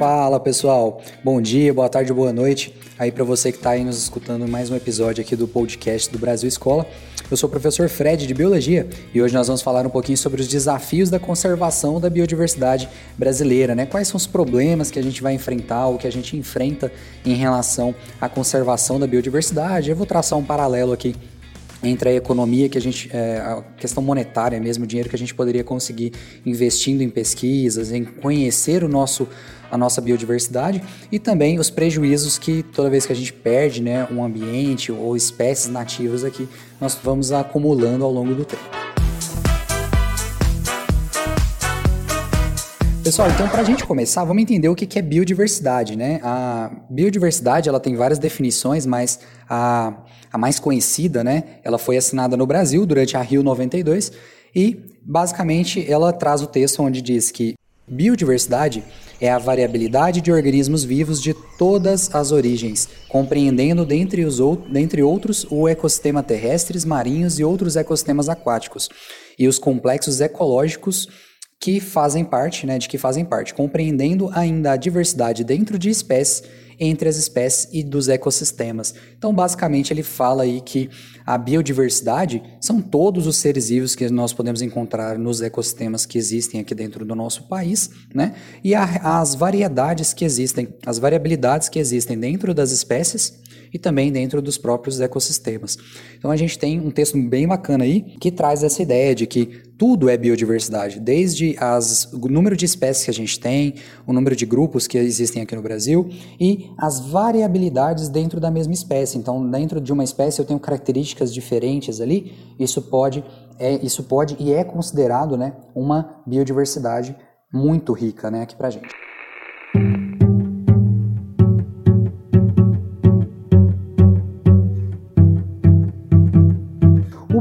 Fala pessoal, bom dia, boa tarde, boa noite. Aí para você que está aí nos escutando mais um episódio aqui do podcast do Brasil Escola. Eu sou o professor Fred de Biologia e hoje nós vamos falar um pouquinho sobre os desafios da conservação da biodiversidade brasileira, né? Quais são os problemas que a gente vai enfrentar, o que a gente enfrenta em relação à conservação da biodiversidade. Eu vou traçar um paralelo aqui entre a economia que a gente, é, a questão monetária mesmo, o dinheiro que a gente poderia conseguir investindo em pesquisas, em conhecer o nosso, a nossa biodiversidade e também os prejuízos que toda vez que a gente perde né, um ambiente ou espécies nativas aqui, nós vamos acumulando ao longo do tempo. Pessoal, então para a gente começar, vamos entender o que é biodiversidade, né? A biodiversidade, ela tem várias definições, mas a, a mais conhecida, né? Ela foi assinada no Brasil durante a Rio 92 e, basicamente, ela traz o texto onde diz que biodiversidade é a variabilidade de organismos vivos de todas as origens, compreendendo, dentre, os, dentre outros, o ecossistema terrestres, marinhos e outros ecossistemas aquáticos, e os complexos ecológicos que fazem parte, né, de que fazem parte, compreendendo ainda a diversidade dentro de espécies, entre as espécies e dos ecossistemas. Então, basicamente, ele fala aí que a biodiversidade são todos os seres vivos que nós podemos encontrar nos ecossistemas que existem aqui dentro do nosso país, né? E a, as variedades que existem, as variabilidades que existem dentro das espécies e também dentro dos próprios ecossistemas. Então a gente tem um texto bem bacana aí que traz essa ideia de que tudo é biodiversidade, desde as, o número de espécies que a gente tem, o número de grupos que existem aqui no Brasil e as variabilidades dentro da mesma espécie. Então, dentro de uma espécie eu tenho características diferentes ali, isso pode, é, isso pode e é considerado né, uma biodiversidade muito rica né, aqui pra gente.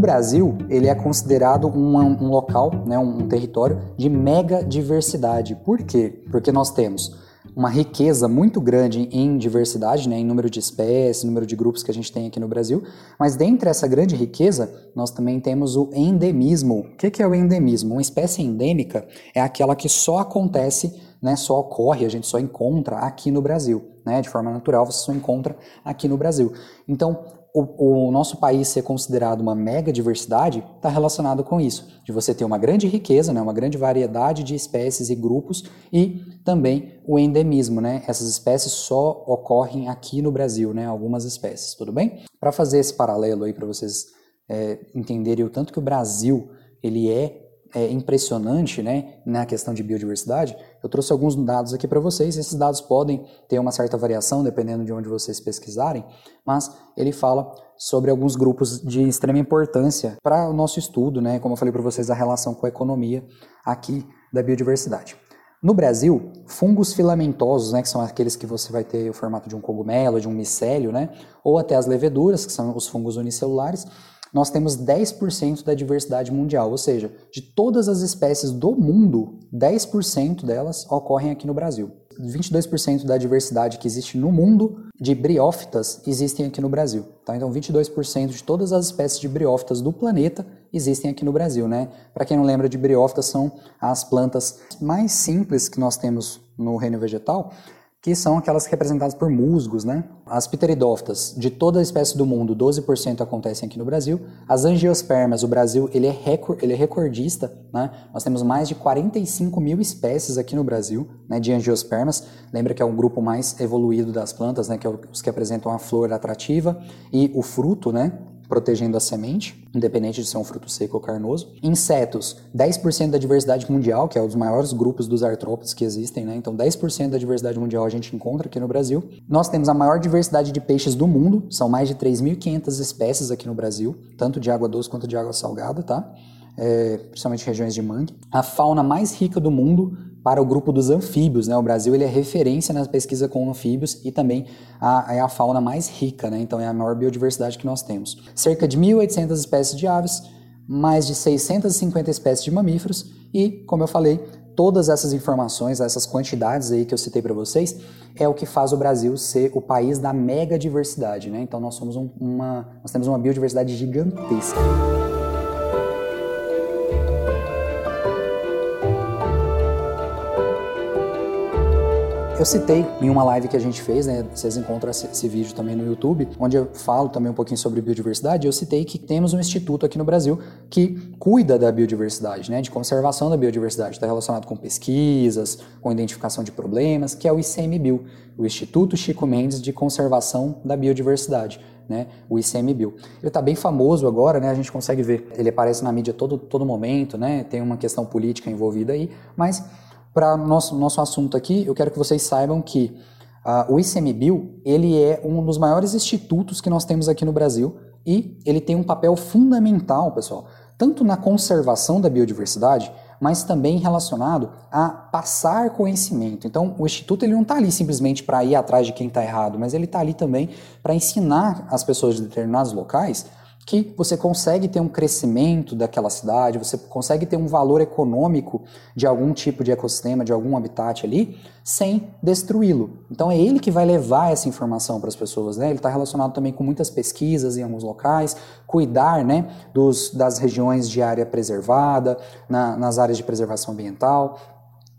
Brasil ele é considerado um, um local, né, um, território de mega diversidade. Por quê? Porque nós temos uma riqueza muito grande em diversidade, né, em número de espécies, número de grupos que a gente tem aqui no Brasil, mas dentre essa grande riqueza, nós também temos o endemismo. O que é o endemismo? Uma espécie endêmica é aquela que só acontece, né, só ocorre, a gente só encontra aqui no Brasil. Né, de forma natural, você só encontra aqui no Brasil. Então, o, o, nosso país ser considerado uma mega diversidade está relacionado com isso, de você ter uma grande riqueza, né, uma grande variedade de espécies e grupos e também o endemismo, né? Essas espécies só ocorrem aqui no Brasil, né? Algumas espécies, tudo bem? Para fazer esse paralelo aí para vocês é, entenderem o tanto que o Brasil ele é é, impressionante né, na questão de biodiversidade, eu trouxe alguns dados aqui para vocês. Esses dados podem ter uma certa variação dependendo de onde vocês pesquisarem, mas ele fala sobre alguns grupos de extrema importância para o nosso estudo, né, como eu falei para vocês, a relação com a economia aqui da biodiversidade. No Brasil, fungos filamentosos, né, que são aqueles que você vai ter o formato de um cogumelo, de um micélio, né, ou até as leveduras, que são os fungos unicelulares, nós temos 10% da diversidade mundial, ou seja, de todas as espécies do mundo, 10% delas ocorrem aqui no Brasil. 22% da diversidade que existe no mundo de briófitas existem aqui no Brasil. Tá? Então, 22% de todas as espécies de briófitas do planeta existem aqui no Brasil. Né? Para quem não lembra de briófitas, são as plantas mais simples que nós temos no reino vegetal, que são aquelas representadas por musgos, né? As pteridófitas, de toda a espécie do mundo, 12% acontecem aqui no Brasil. As angiospermas, o Brasil, ele é, recor ele é recordista, né? Nós temos mais de 45 mil espécies aqui no Brasil, né, de angiospermas. Lembra que é um grupo mais evoluído das plantas, né, que é os que apresentam a flor atrativa e o fruto, né? Protegendo a semente, independente de ser um fruto seco ou carnoso. Insetos, 10% da diversidade mundial, que é um dos maiores grupos dos artrópodes que existem, né? Então 10% da diversidade mundial a gente encontra aqui no Brasil. Nós temos a maior diversidade de peixes do mundo, são mais de 3.500 espécies aqui no Brasil, tanto de água doce quanto de água salgada, tá? É, principalmente regiões de mangue. A fauna mais rica do mundo, para o grupo dos anfíbios. Né? O Brasil ele é referência na pesquisa com anfíbios e também a, é a fauna mais rica, né? então é a maior biodiversidade que nós temos. Cerca de 1.800 espécies de aves, mais de 650 espécies de mamíferos e, como eu falei, todas essas informações, essas quantidades aí que eu citei para vocês, é o que faz o Brasil ser o país da mega diversidade. Né? Então nós somos um, uma, nós temos uma biodiversidade gigantesca. Eu citei em uma live que a gente fez, né? Vocês encontram esse, vídeo também no YouTube, onde eu falo também um pouquinho sobre biodiversidade. Eu citei que temos um instituto aqui no Brasil que cuida da biodiversidade, né? De conservação da biodiversidade. Está relacionado com pesquisas, com identificação de problemas, que é o ICMBio, o Instituto Chico Mendes de Conservação da Biodiversidade né, o ICMBio. Ele está bem famoso agora, né, a gente consegue ver, ele aparece na mídia todo, todo momento, né, tem uma questão política envolvida aí, mas para nosso nosso assunto aqui, eu quero que vocês saibam que uh, o ICMBio ele é um dos maiores institutos que nós temos aqui no Brasil e ele tem um papel fundamental, pessoal, tanto na conservação da biodiversidade mas também relacionado a passar conhecimento. Então, o instituto ele não está ali simplesmente para ir atrás de quem está errado, mas ele está ali também para ensinar as pessoas de determinados locais que você consegue ter um crescimento daquela cidade, você consegue ter um valor econômico de algum tipo de ecossistema, de algum habitat ali, sem destruí-lo. Então é ele que vai levar essa informação para as pessoas, né? Ele está relacionado também com muitas pesquisas em alguns locais, cuidar, né, dos, das regiões de área preservada, na, nas áreas de preservação ambiental.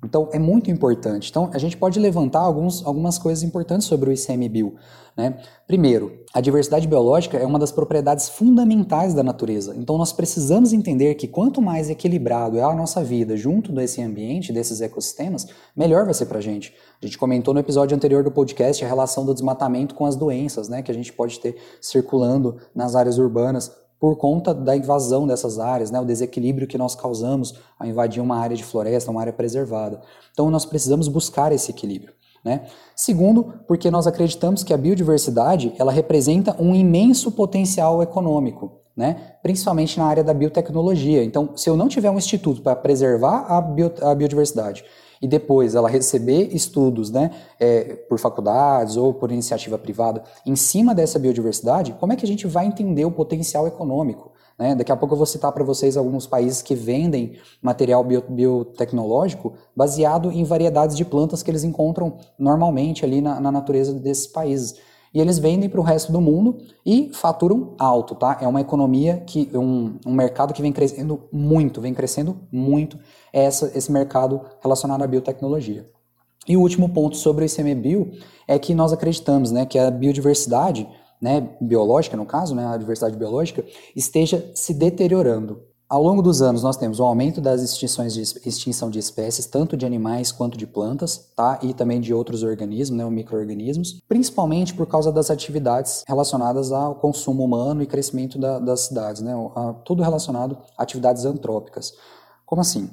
Então é muito importante. Então a gente pode levantar alguns, algumas coisas importantes sobre o ICMBio. Né? Primeiro, a diversidade biológica é uma das propriedades fundamentais da natureza. Então nós precisamos entender que quanto mais equilibrado é a nossa vida junto desse ambiente, desses ecossistemas, melhor vai ser para a gente. A gente comentou no episódio anterior do podcast a relação do desmatamento com as doenças, né, que a gente pode ter circulando nas áreas urbanas por conta da invasão dessas áreas, né, o desequilíbrio que nós causamos ao invadir uma área de floresta, uma área preservada. Então nós precisamos buscar esse equilíbrio. Né? Segundo, porque nós acreditamos que a biodiversidade ela representa um imenso potencial econômico, né? principalmente na área da biotecnologia. Então, se eu não tiver um instituto para preservar a, bio, a, biodiversidade e depois ela receber estudos né, é, por faculdades ou por iniciativa privada em cima dessa biodiversidade, como é que a gente vai entender o potencial econômico? Né? Daqui a pouco eu vou citar para vocês alguns países que vendem material bio, biotecnológico baseado em variedades de plantas que eles encontram normalmente ali na, na natureza desses países. E eles vendem para o resto do mundo e faturam alto, tá? É uma economia que um, um mercado que vem crescendo muito, vem crescendo muito essa, esse mercado relacionado à biotecnologia. E o último ponto sobre o ICMBio é que nós acreditamos, né, que a biodiversidade né, biológica, no caso, né, a diversidade biológica, esteja se deteriorando. Ao longo dos anos, nós temos o aumento das extinções de, extinção de espécies, tanto de animais quanto de plantas, tá? e também de outros organismos, né, micro-organismos, principalmente por causa das atividades relacionadas ao consumo humano e crescimento da, das cidades, né? A, tudo relacionado a atividades antrópicas. Como assim?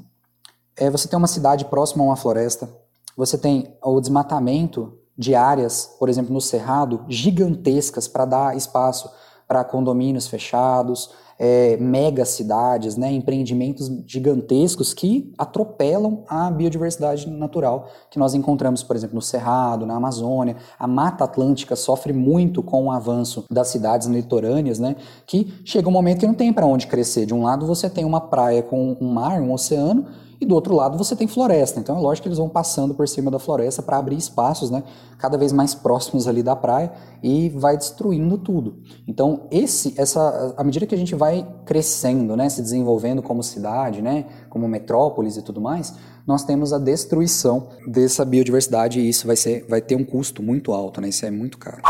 É, você tem uma cidade próxima a uma floresta, você tem o desmatamento de áreas, por exemplo, no Cerrado, gigantescas para dar espaço para condomínios fechados, é, mega cidades, né, empreendimentos gigantescos que atropelam a biodiversidade natural que nós encontramos, por exemplo, no Cerrado, na Amazônia. A Mata Atlântica sofre muito com o avanço das cidades litorâneas, né, que chega um momento que não tem para onde crescer. De um lado você tem uma praia com um mar, um oceano, e do outro lado você tem floresta. Então é lógico que eles vão passando por cima da floresta para abrir espaços, né, cada vez mais próximos ali da praia e vai destruindo tudo. Então esse, essa, à medida que a gente vai crescendo, né, se desenvolvendo como cidade, né, como metrópolis e tudo mais, nós temos a destruição dessa biodiversidade e isso vai ser, vai ter um custo muito alto, né? Isso é muito caro.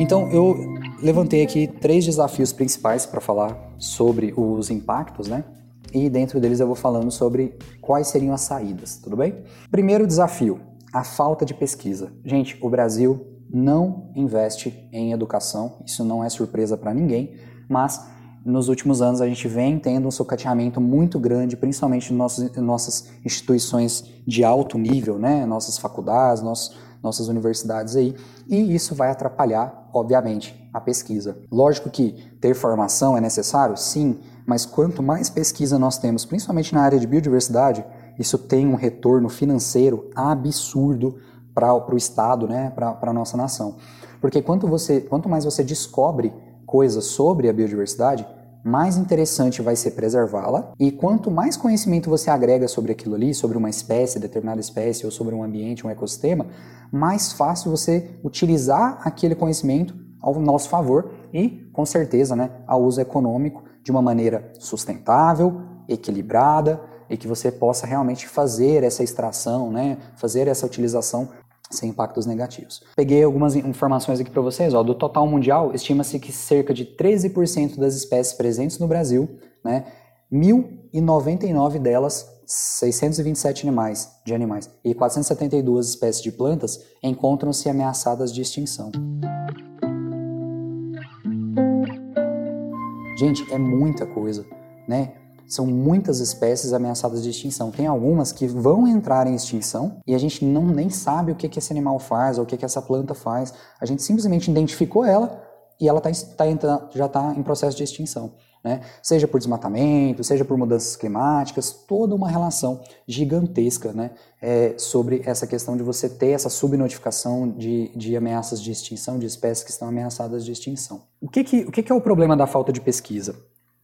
Então eu levantei aqui três desafios principais para falar sobre os impactos, né? E dentro deles eu vou falando sobre quais seriam as saídas, tudo bem? Primeiro desafio, a falta de pesquisa. Gente, o Brasil não investe em educação, isso não é surpresa para ninguém, mas nos últimos anos a gente vem tendo um sucateamento muito grande, principalmente em nossas instituições de alto nível, né? nossas faculdades, nossos, nossas universidades aí, e isso vai atrapalhar, obviamente, a pesquisa. Lógico que ter formação é necessário, sim, mas quanto mais pesquisa nós temos, principalmente na área de biodiversidade, isso tem um retorno financeiro absurdo para o Estado, né, para a nossa nação. Porque quanto, você, quanto mais você descobre coisas sobre a biodiversidade, mais interessante vai ser preservá-la. E quanto mais conhecimento você agrega sobre aquilo ali, sobre uma espécie, determinada espécie, ou sobre um ambiente, um ecossistema, mais fácil você utilizar aquele conhecimento ao nosso favor e, com certeza, né, ao uso econômico de uma maneira sustentável, equilibrada e que você possa realmente fazer essa extração, né, fazer essa utilização sem impactos negativos. Peguei algumas informações aqui para vocês. Ó, do total mundial, estima-se que cerca de 13% das espécies presentes no Brasil, né, 1.099 delas 627 animais, de animais e 472 espécies de plantas encontram-se ameaçadas de extinção. Gente, é muita coisa, né? São muitas espécies ameaçadas de extinção. Tem algumas que vão entrar em extinção e a gente não nem sabe o que, que esse animal faz ou o que, que essa planta faz. A gente simplesmente identificou ela e ela tá, tá, já está em processo de extinção. Né? Seja por desmatamento, seja por mudanças climáticas, toda uma relação gigantesca né? É, sobre essa questão de você ter essa subnotificação de, de ameaças de extinção, de espécies que estão ameaçadas de extinção. O que, que, o que, que é o problema da falta de pesquisa?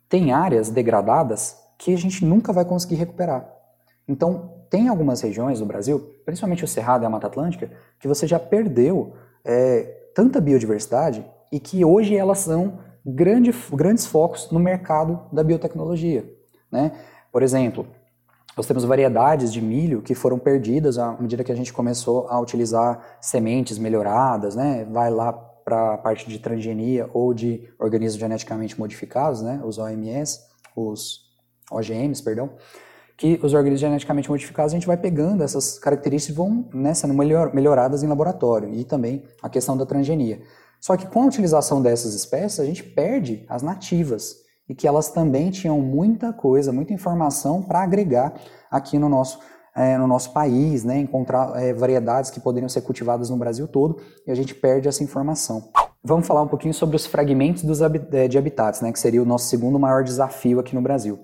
Tem áreas degradadas que a gente nunca vai conseguir recuperar. Então, tem algumas regiões do Brasil, principalmente o Cerrado e a Mata Atlântica, que você já perdeu é, tanta biodiversidade e que hoje elas são grande, grandes focos no mercado da biotecnologia. Né? Por exemplo, nós temos variedades de milho que foram perdidas à medida que a gente começou a utilizar sementes melhoradas, né? vai lá para a parte de transgenia ou de organismos geneticamente modificados, né, os OMS, os OGMs, perdão, que os organismos geneticamente modificados a gente vai pegando essas características e vão né, sendo melhor, melhoradas em laboratório e também a questão da transgenia. Só que com a utilização dessas espécies a gente perde as nativas e que elas também tinham muita coisa, muita informação para agregar aqui no nosso é, no nosso país, né, encontrar é, variedades que poderiam ser cultivadas no Brasil todo e a gente perde essa informação. Vamos falar um pouquinho sobre os fragmentos dos, é, de habitats, né, que seria o nosso segundo maior desafio aqui no Brasil.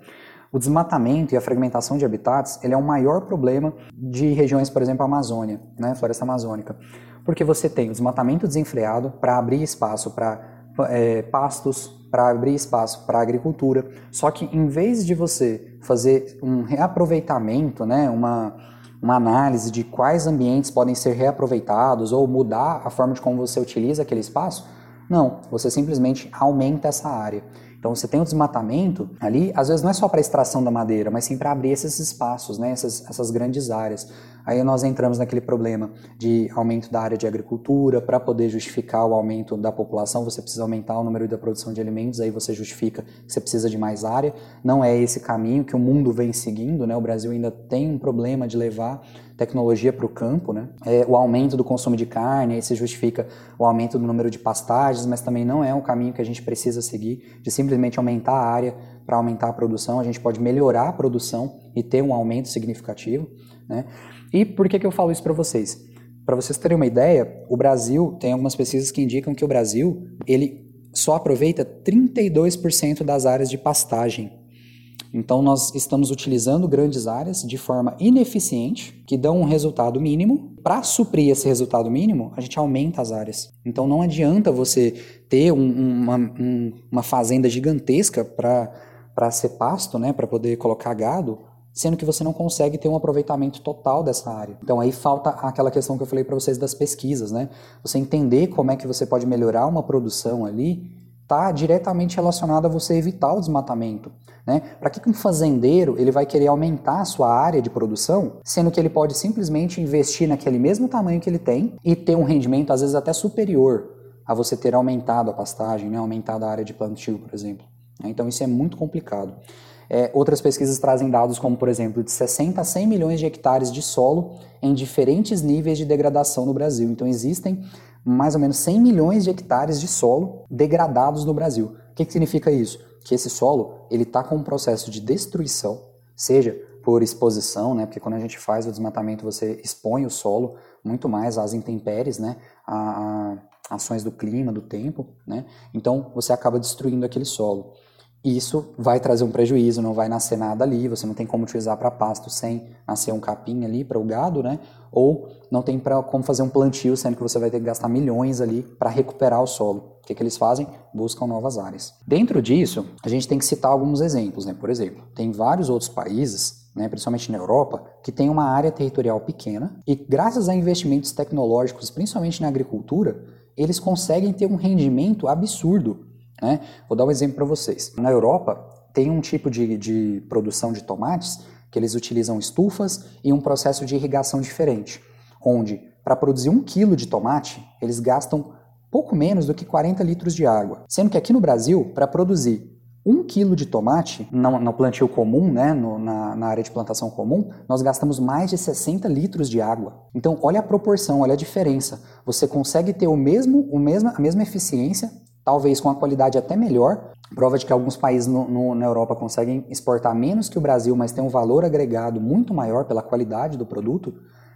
O desmatamento e a fragmentação de habitats ele é o maior problema de regiões, por exemplo, a Amazônia, né, floresta amazônica, porque você tem o desmatamento desenfreado para abrir espaço para é, pastos, para abrir espaço para agricultura. Só que em vez de você fazer um reaproveitamento, né, uma, uma análise de quais ambientes podem ser reaproveitados ou mudar a forma de como você utiliza aquele espaço, não, você simplesmente aumenta essa área. Então você tem o desmatamento ali, às vezes não é só para extração da madeira, mas sim para abrir esses espaços, né, essas, essas grandes áreas. Aí nós entramos naquele problema de aumento da área de agricultura, para poder justificar o aumento da população, você precisa aumentar o número da produção de alimentos, aí você justifica que você precisa de mais área. Não é esse caminho que o mundo vem seguindo, né? O Brasil ainda tem um problema de levar tecnologia para o campo, né? É, o aumento do consumo de carne, aí se justifica o aumento do número de pastagens, mas também não é um caminho que a gente precisa seguir, de simplesmente aumentar a área para aumentar a produção. A gente pode melhorar a produção e ter um aumento significativo, né? E por que, que eu falo isso para vocês? Para vocês terem uma ideia, o Brasil tem algumas pesquisas que indicam que o Brasil ele só aproveita 32% das áreas de pastagem então, nós estamos utilizando grandes áreas de forma ineficiente, que dão um resultado mínimo. Para suprir esse resultado mínimo, a gente aumenta as áreas. Então, não adianta você ter um, uma, um, uma fazenda gigantesca para ser pasto, né, para poder colocar gado, sendo que você não consegue ter um aproveitamento total dessa área. Então aí falta aquela questão que eu falei para vocês das pesquisas, né? Você entender como é que você pode melhorar uma produção ali está diretamente relacionado a você evitar o desmatamento. Né? Para que um fazendeiro ele vai querer aumentar a sua área de produção, sendo que ele pode simplesmente investir naquele mesmo tamanho que ele tem e ter um rendimento às vezes até superior a você ter aumentado a pastagem, né? aumentado a área de plantio, por exemplo. Né? Então isso é muito complicado. É, outras pesquisas trazem dados como, por exemplo, de 60 a 100 milhões de hectares de solo em diferentes níveis de degradação no Brasil. Então existem mais ou menos 100 milhões de hectares de solo degradados no Brasil. O que, que significa isso? Que esse solo ele está com um processo de destruição, seja por exposição, né? Porque quando a gente faz o desmatamento você expõe o solo muito mais às intempéries, né? A, a ações do clima, do tempo, né? Então você acaba destruindo aquele solo isso vai trazer um prejuízo, não vai nascer nada ali, você não tem como utilizar para pasto sem nascer um capim ali para o gado, né? Ou não tem pra, como fazer um plantio, sendo que você vai ter que gastar milhões ali para recuperar o solo. O que, que eles fazem? Buscam novas áreas. Dentro disso, a gente tem que citar alguns exemplos, né? Por exemplo, tem vários outros países né, principalmente na Europa, que tem uma área territorial pequena e, graças a investimentos tecnológicos, principalmente na agricultura, eles conseguem ter um rendimento absurdo né? Vou dar um exemplo para vocês. Na Europa, tem um tipo de, de produção de tomates que eles utilizam estufas e um processo de irrigação diferente, onde para produzir um quilo de tomate eles gastam pouco menos do que 40 litros de água, sendo que aqui no Brasil para produzir um quilo de tomate no, no plantio comum, né, no, na, na, área de plantação comum, nós gastamos mais de 60 litros de água. Então, olha a proporção, olha a diferença. Você consegue ter o mesmo, o mesmo, a mesma eficiência, talvez com a qualidade até melhor. Prova de que alguns países no, na Europa conseguem exportar menos que o Brasil, mas tem um valor agregado muito maior pela qualidade do produto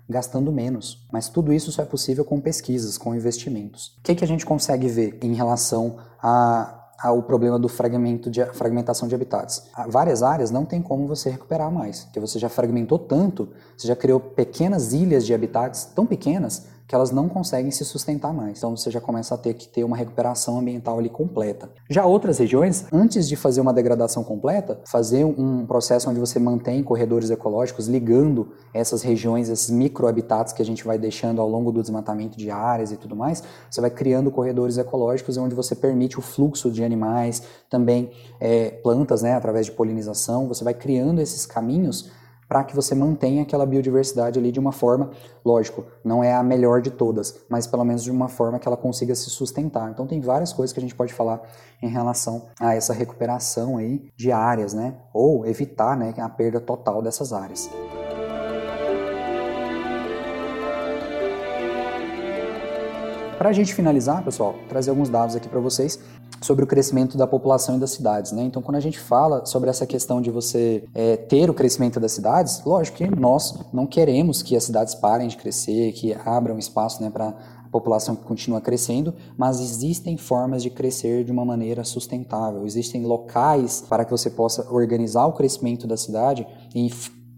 gastando menos. Mas tudo isso só é possível com pesquisas, com investimentos. O que, que a gente consegue ver em relação a o problema do fragmento de, fragmentação de habitats. Várias áreas não tem como você recuperar mais, porque você já fragmentou tanto, você já criou pequenas ilhas de habitats tão pequenas que elas não conseguem se sustentar mais. Então você já começa a ter que ter uma recuperação ambiental ali completa. Já outras regiões, antes de fazer uma degradação completa, fazer um processo onde você mantém corredores ecológicos ligando essas regiões, esses microhabitats que a gente vai deixando ao longo do desmatamento de áreas e tudo mais, você vai criando corredores ecológicos onde você permite o fluxo de animais, também é, plantas, né, através de polinização, você vai criando esses caminhos para que você mantenha aquela biodiversidade ali de uma forma, lógico, não é a melhor de todas, mas pelo menos de uma forma que ela consiga se sustentar. Então tem várias coisas que a gente pode falar em relação a essa recuperação aí de áreas, né? Ou evitar, né, a perda total dessas áreas. Para a gente finalizar, pessoal, trazer alguns dados aqui para vocês sobre o crescimento da população e das cidades. Né? Então, quando a gente fala sobre essa questão de você é, ter o crescimento das cidades, lógico que nós não queremos que as cidades parem de crescer, que abram espaço né, para a população que continua crescendo, mas existem formas de crescer de uma maneira sustentável. Existem locais para que você possa organizar o crescimento da cidade e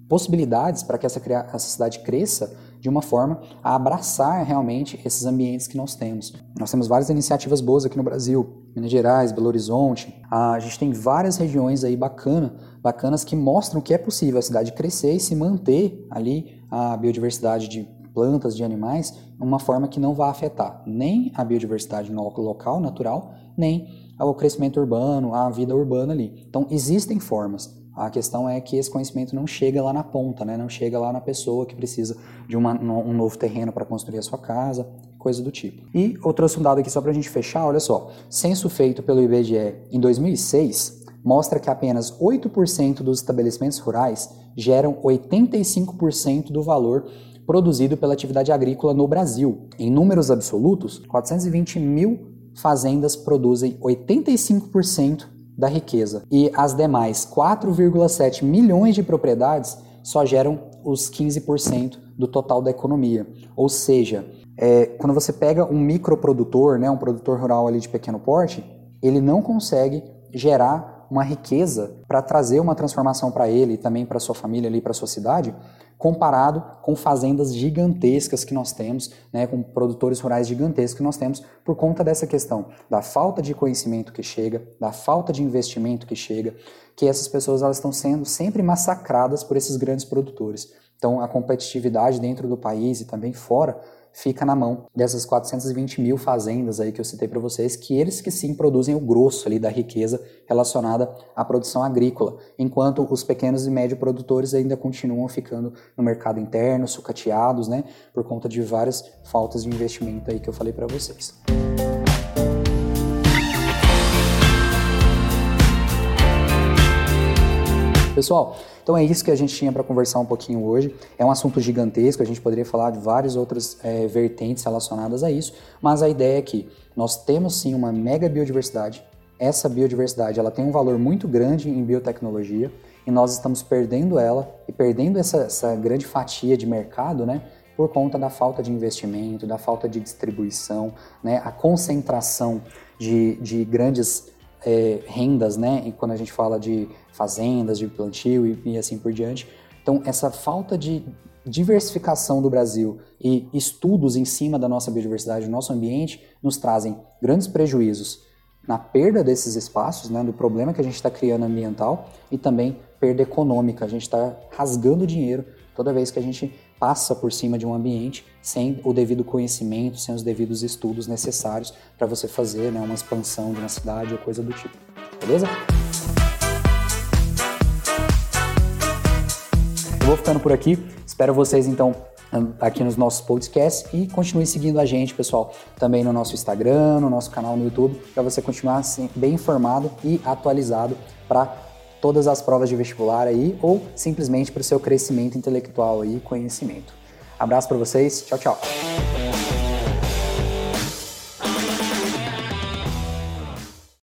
possibilidades para que essa, essa cidade cresça de uma forma a abraçar realmente esses ambientes que nós temos. Nós temos várias iniciativas boas aqui no Brasil, Minas Gerais, Belo Horizonte. A gente tem várias regiões aí bacana, bacanas que mostram que é possível a cidade crescer e se manter ali a biodiversidade de plantas, de animais, uma forma que não vá afetar nem a biodiversidade local natural, nem o crescimento urbano, a vida urbana ali. Então existem formas. A questão é que esse conhecimento não chega lá na ponta, né? não chega lá na pessoa que precisa de uma, um novo terreno para construir a sua casa, coisa do tipo. E eu trouxe um dado aqui só para a gente fechar, olha só. Censo feito pelo IBGE em 2006 mostra que apenas 8% dos estabelecimentos rurais geram 85% do valor produzido pela atividade agrícola no Brasil. Em números absolutos, 420 mil fazendas produzem 85% da riqueza. E as demais 4,7 milhões de propriedades só geram os 15% do total da economia. Ou seja, é, quando você pega um microprodutor, né, um produtor rural ali de pequeno porte, ele não consegue gerar uma riqueza para trazer uma transformação para ele e também para sua família ali, para sua cidade, comparado com fazendas gigantescas que nós temos, né, com produtores rurais gigantescos que nós temos, por conta dessa questão da falta de conhecimento que chega, da falta de investimento que chega, que essas pessoas elas estão sendo sempre massacradas por esses grandes produtores. Então, a competitividade dentro do país e também fora fica na mão dessas 420 mil fazendas aí que eu citei para vocês, que eles que sim produzem o grosso ali da riqueza relacionada à produção agrícola, enquanto os pequenos e médios produtores ainda continuam ficando no mercado interno, sucateados, né, por conta de várias faltas de investimento aí que eu falei para vocês. Pessoal, então é isso que a gente tinha para conversar um pouquinho hoje. É um assunto gigantesco, a gente poderia falar de várias outras é, vertentes relacionadas a isso, mas a ideia é que nós temos sim uma mega biodiversidade. Essa biodiversidade ela tem um valor muito grande em biotecnologia e nós estamos perdendo ela e perdendo essa, essa grande fatia de mercado, né? por conta da falta de investimento, da falta de distribuição, né, a concentração de, de grandes é, rendas, né? E quando a gente fala de fazendas, de plantio e, e assim por diante. Então, essa falta de diversificação do Brasil e estudos em cima da nossa biodiversidade, do nosso ambiente, nos trazem grandes prejuízos na perda desses espaços, né, do problema que a gente está criando ambiental e também perda econômica. A gente está rasgando dinheiro Toda vez que a gente passa por cima de um ambiente sem o devido conhecimento, sem os devidos estudos necessários para você fazer né, uma expansão de uma cidade ou coisa do tipo. Beleza? Eu vou ficando por aqui. Espero vocês então hum, aqui nos nossos podcasts e continue seguindo a gente, pessoal, também no nosso Instagram, no nosso canal no YouTube, para você continuar assim, bem informado e atualizado para todas as provas de vestibular aí ou simplesmente para o seu crescimento intelectual e conhecimento. Abraço para vocês, tchau, tchau.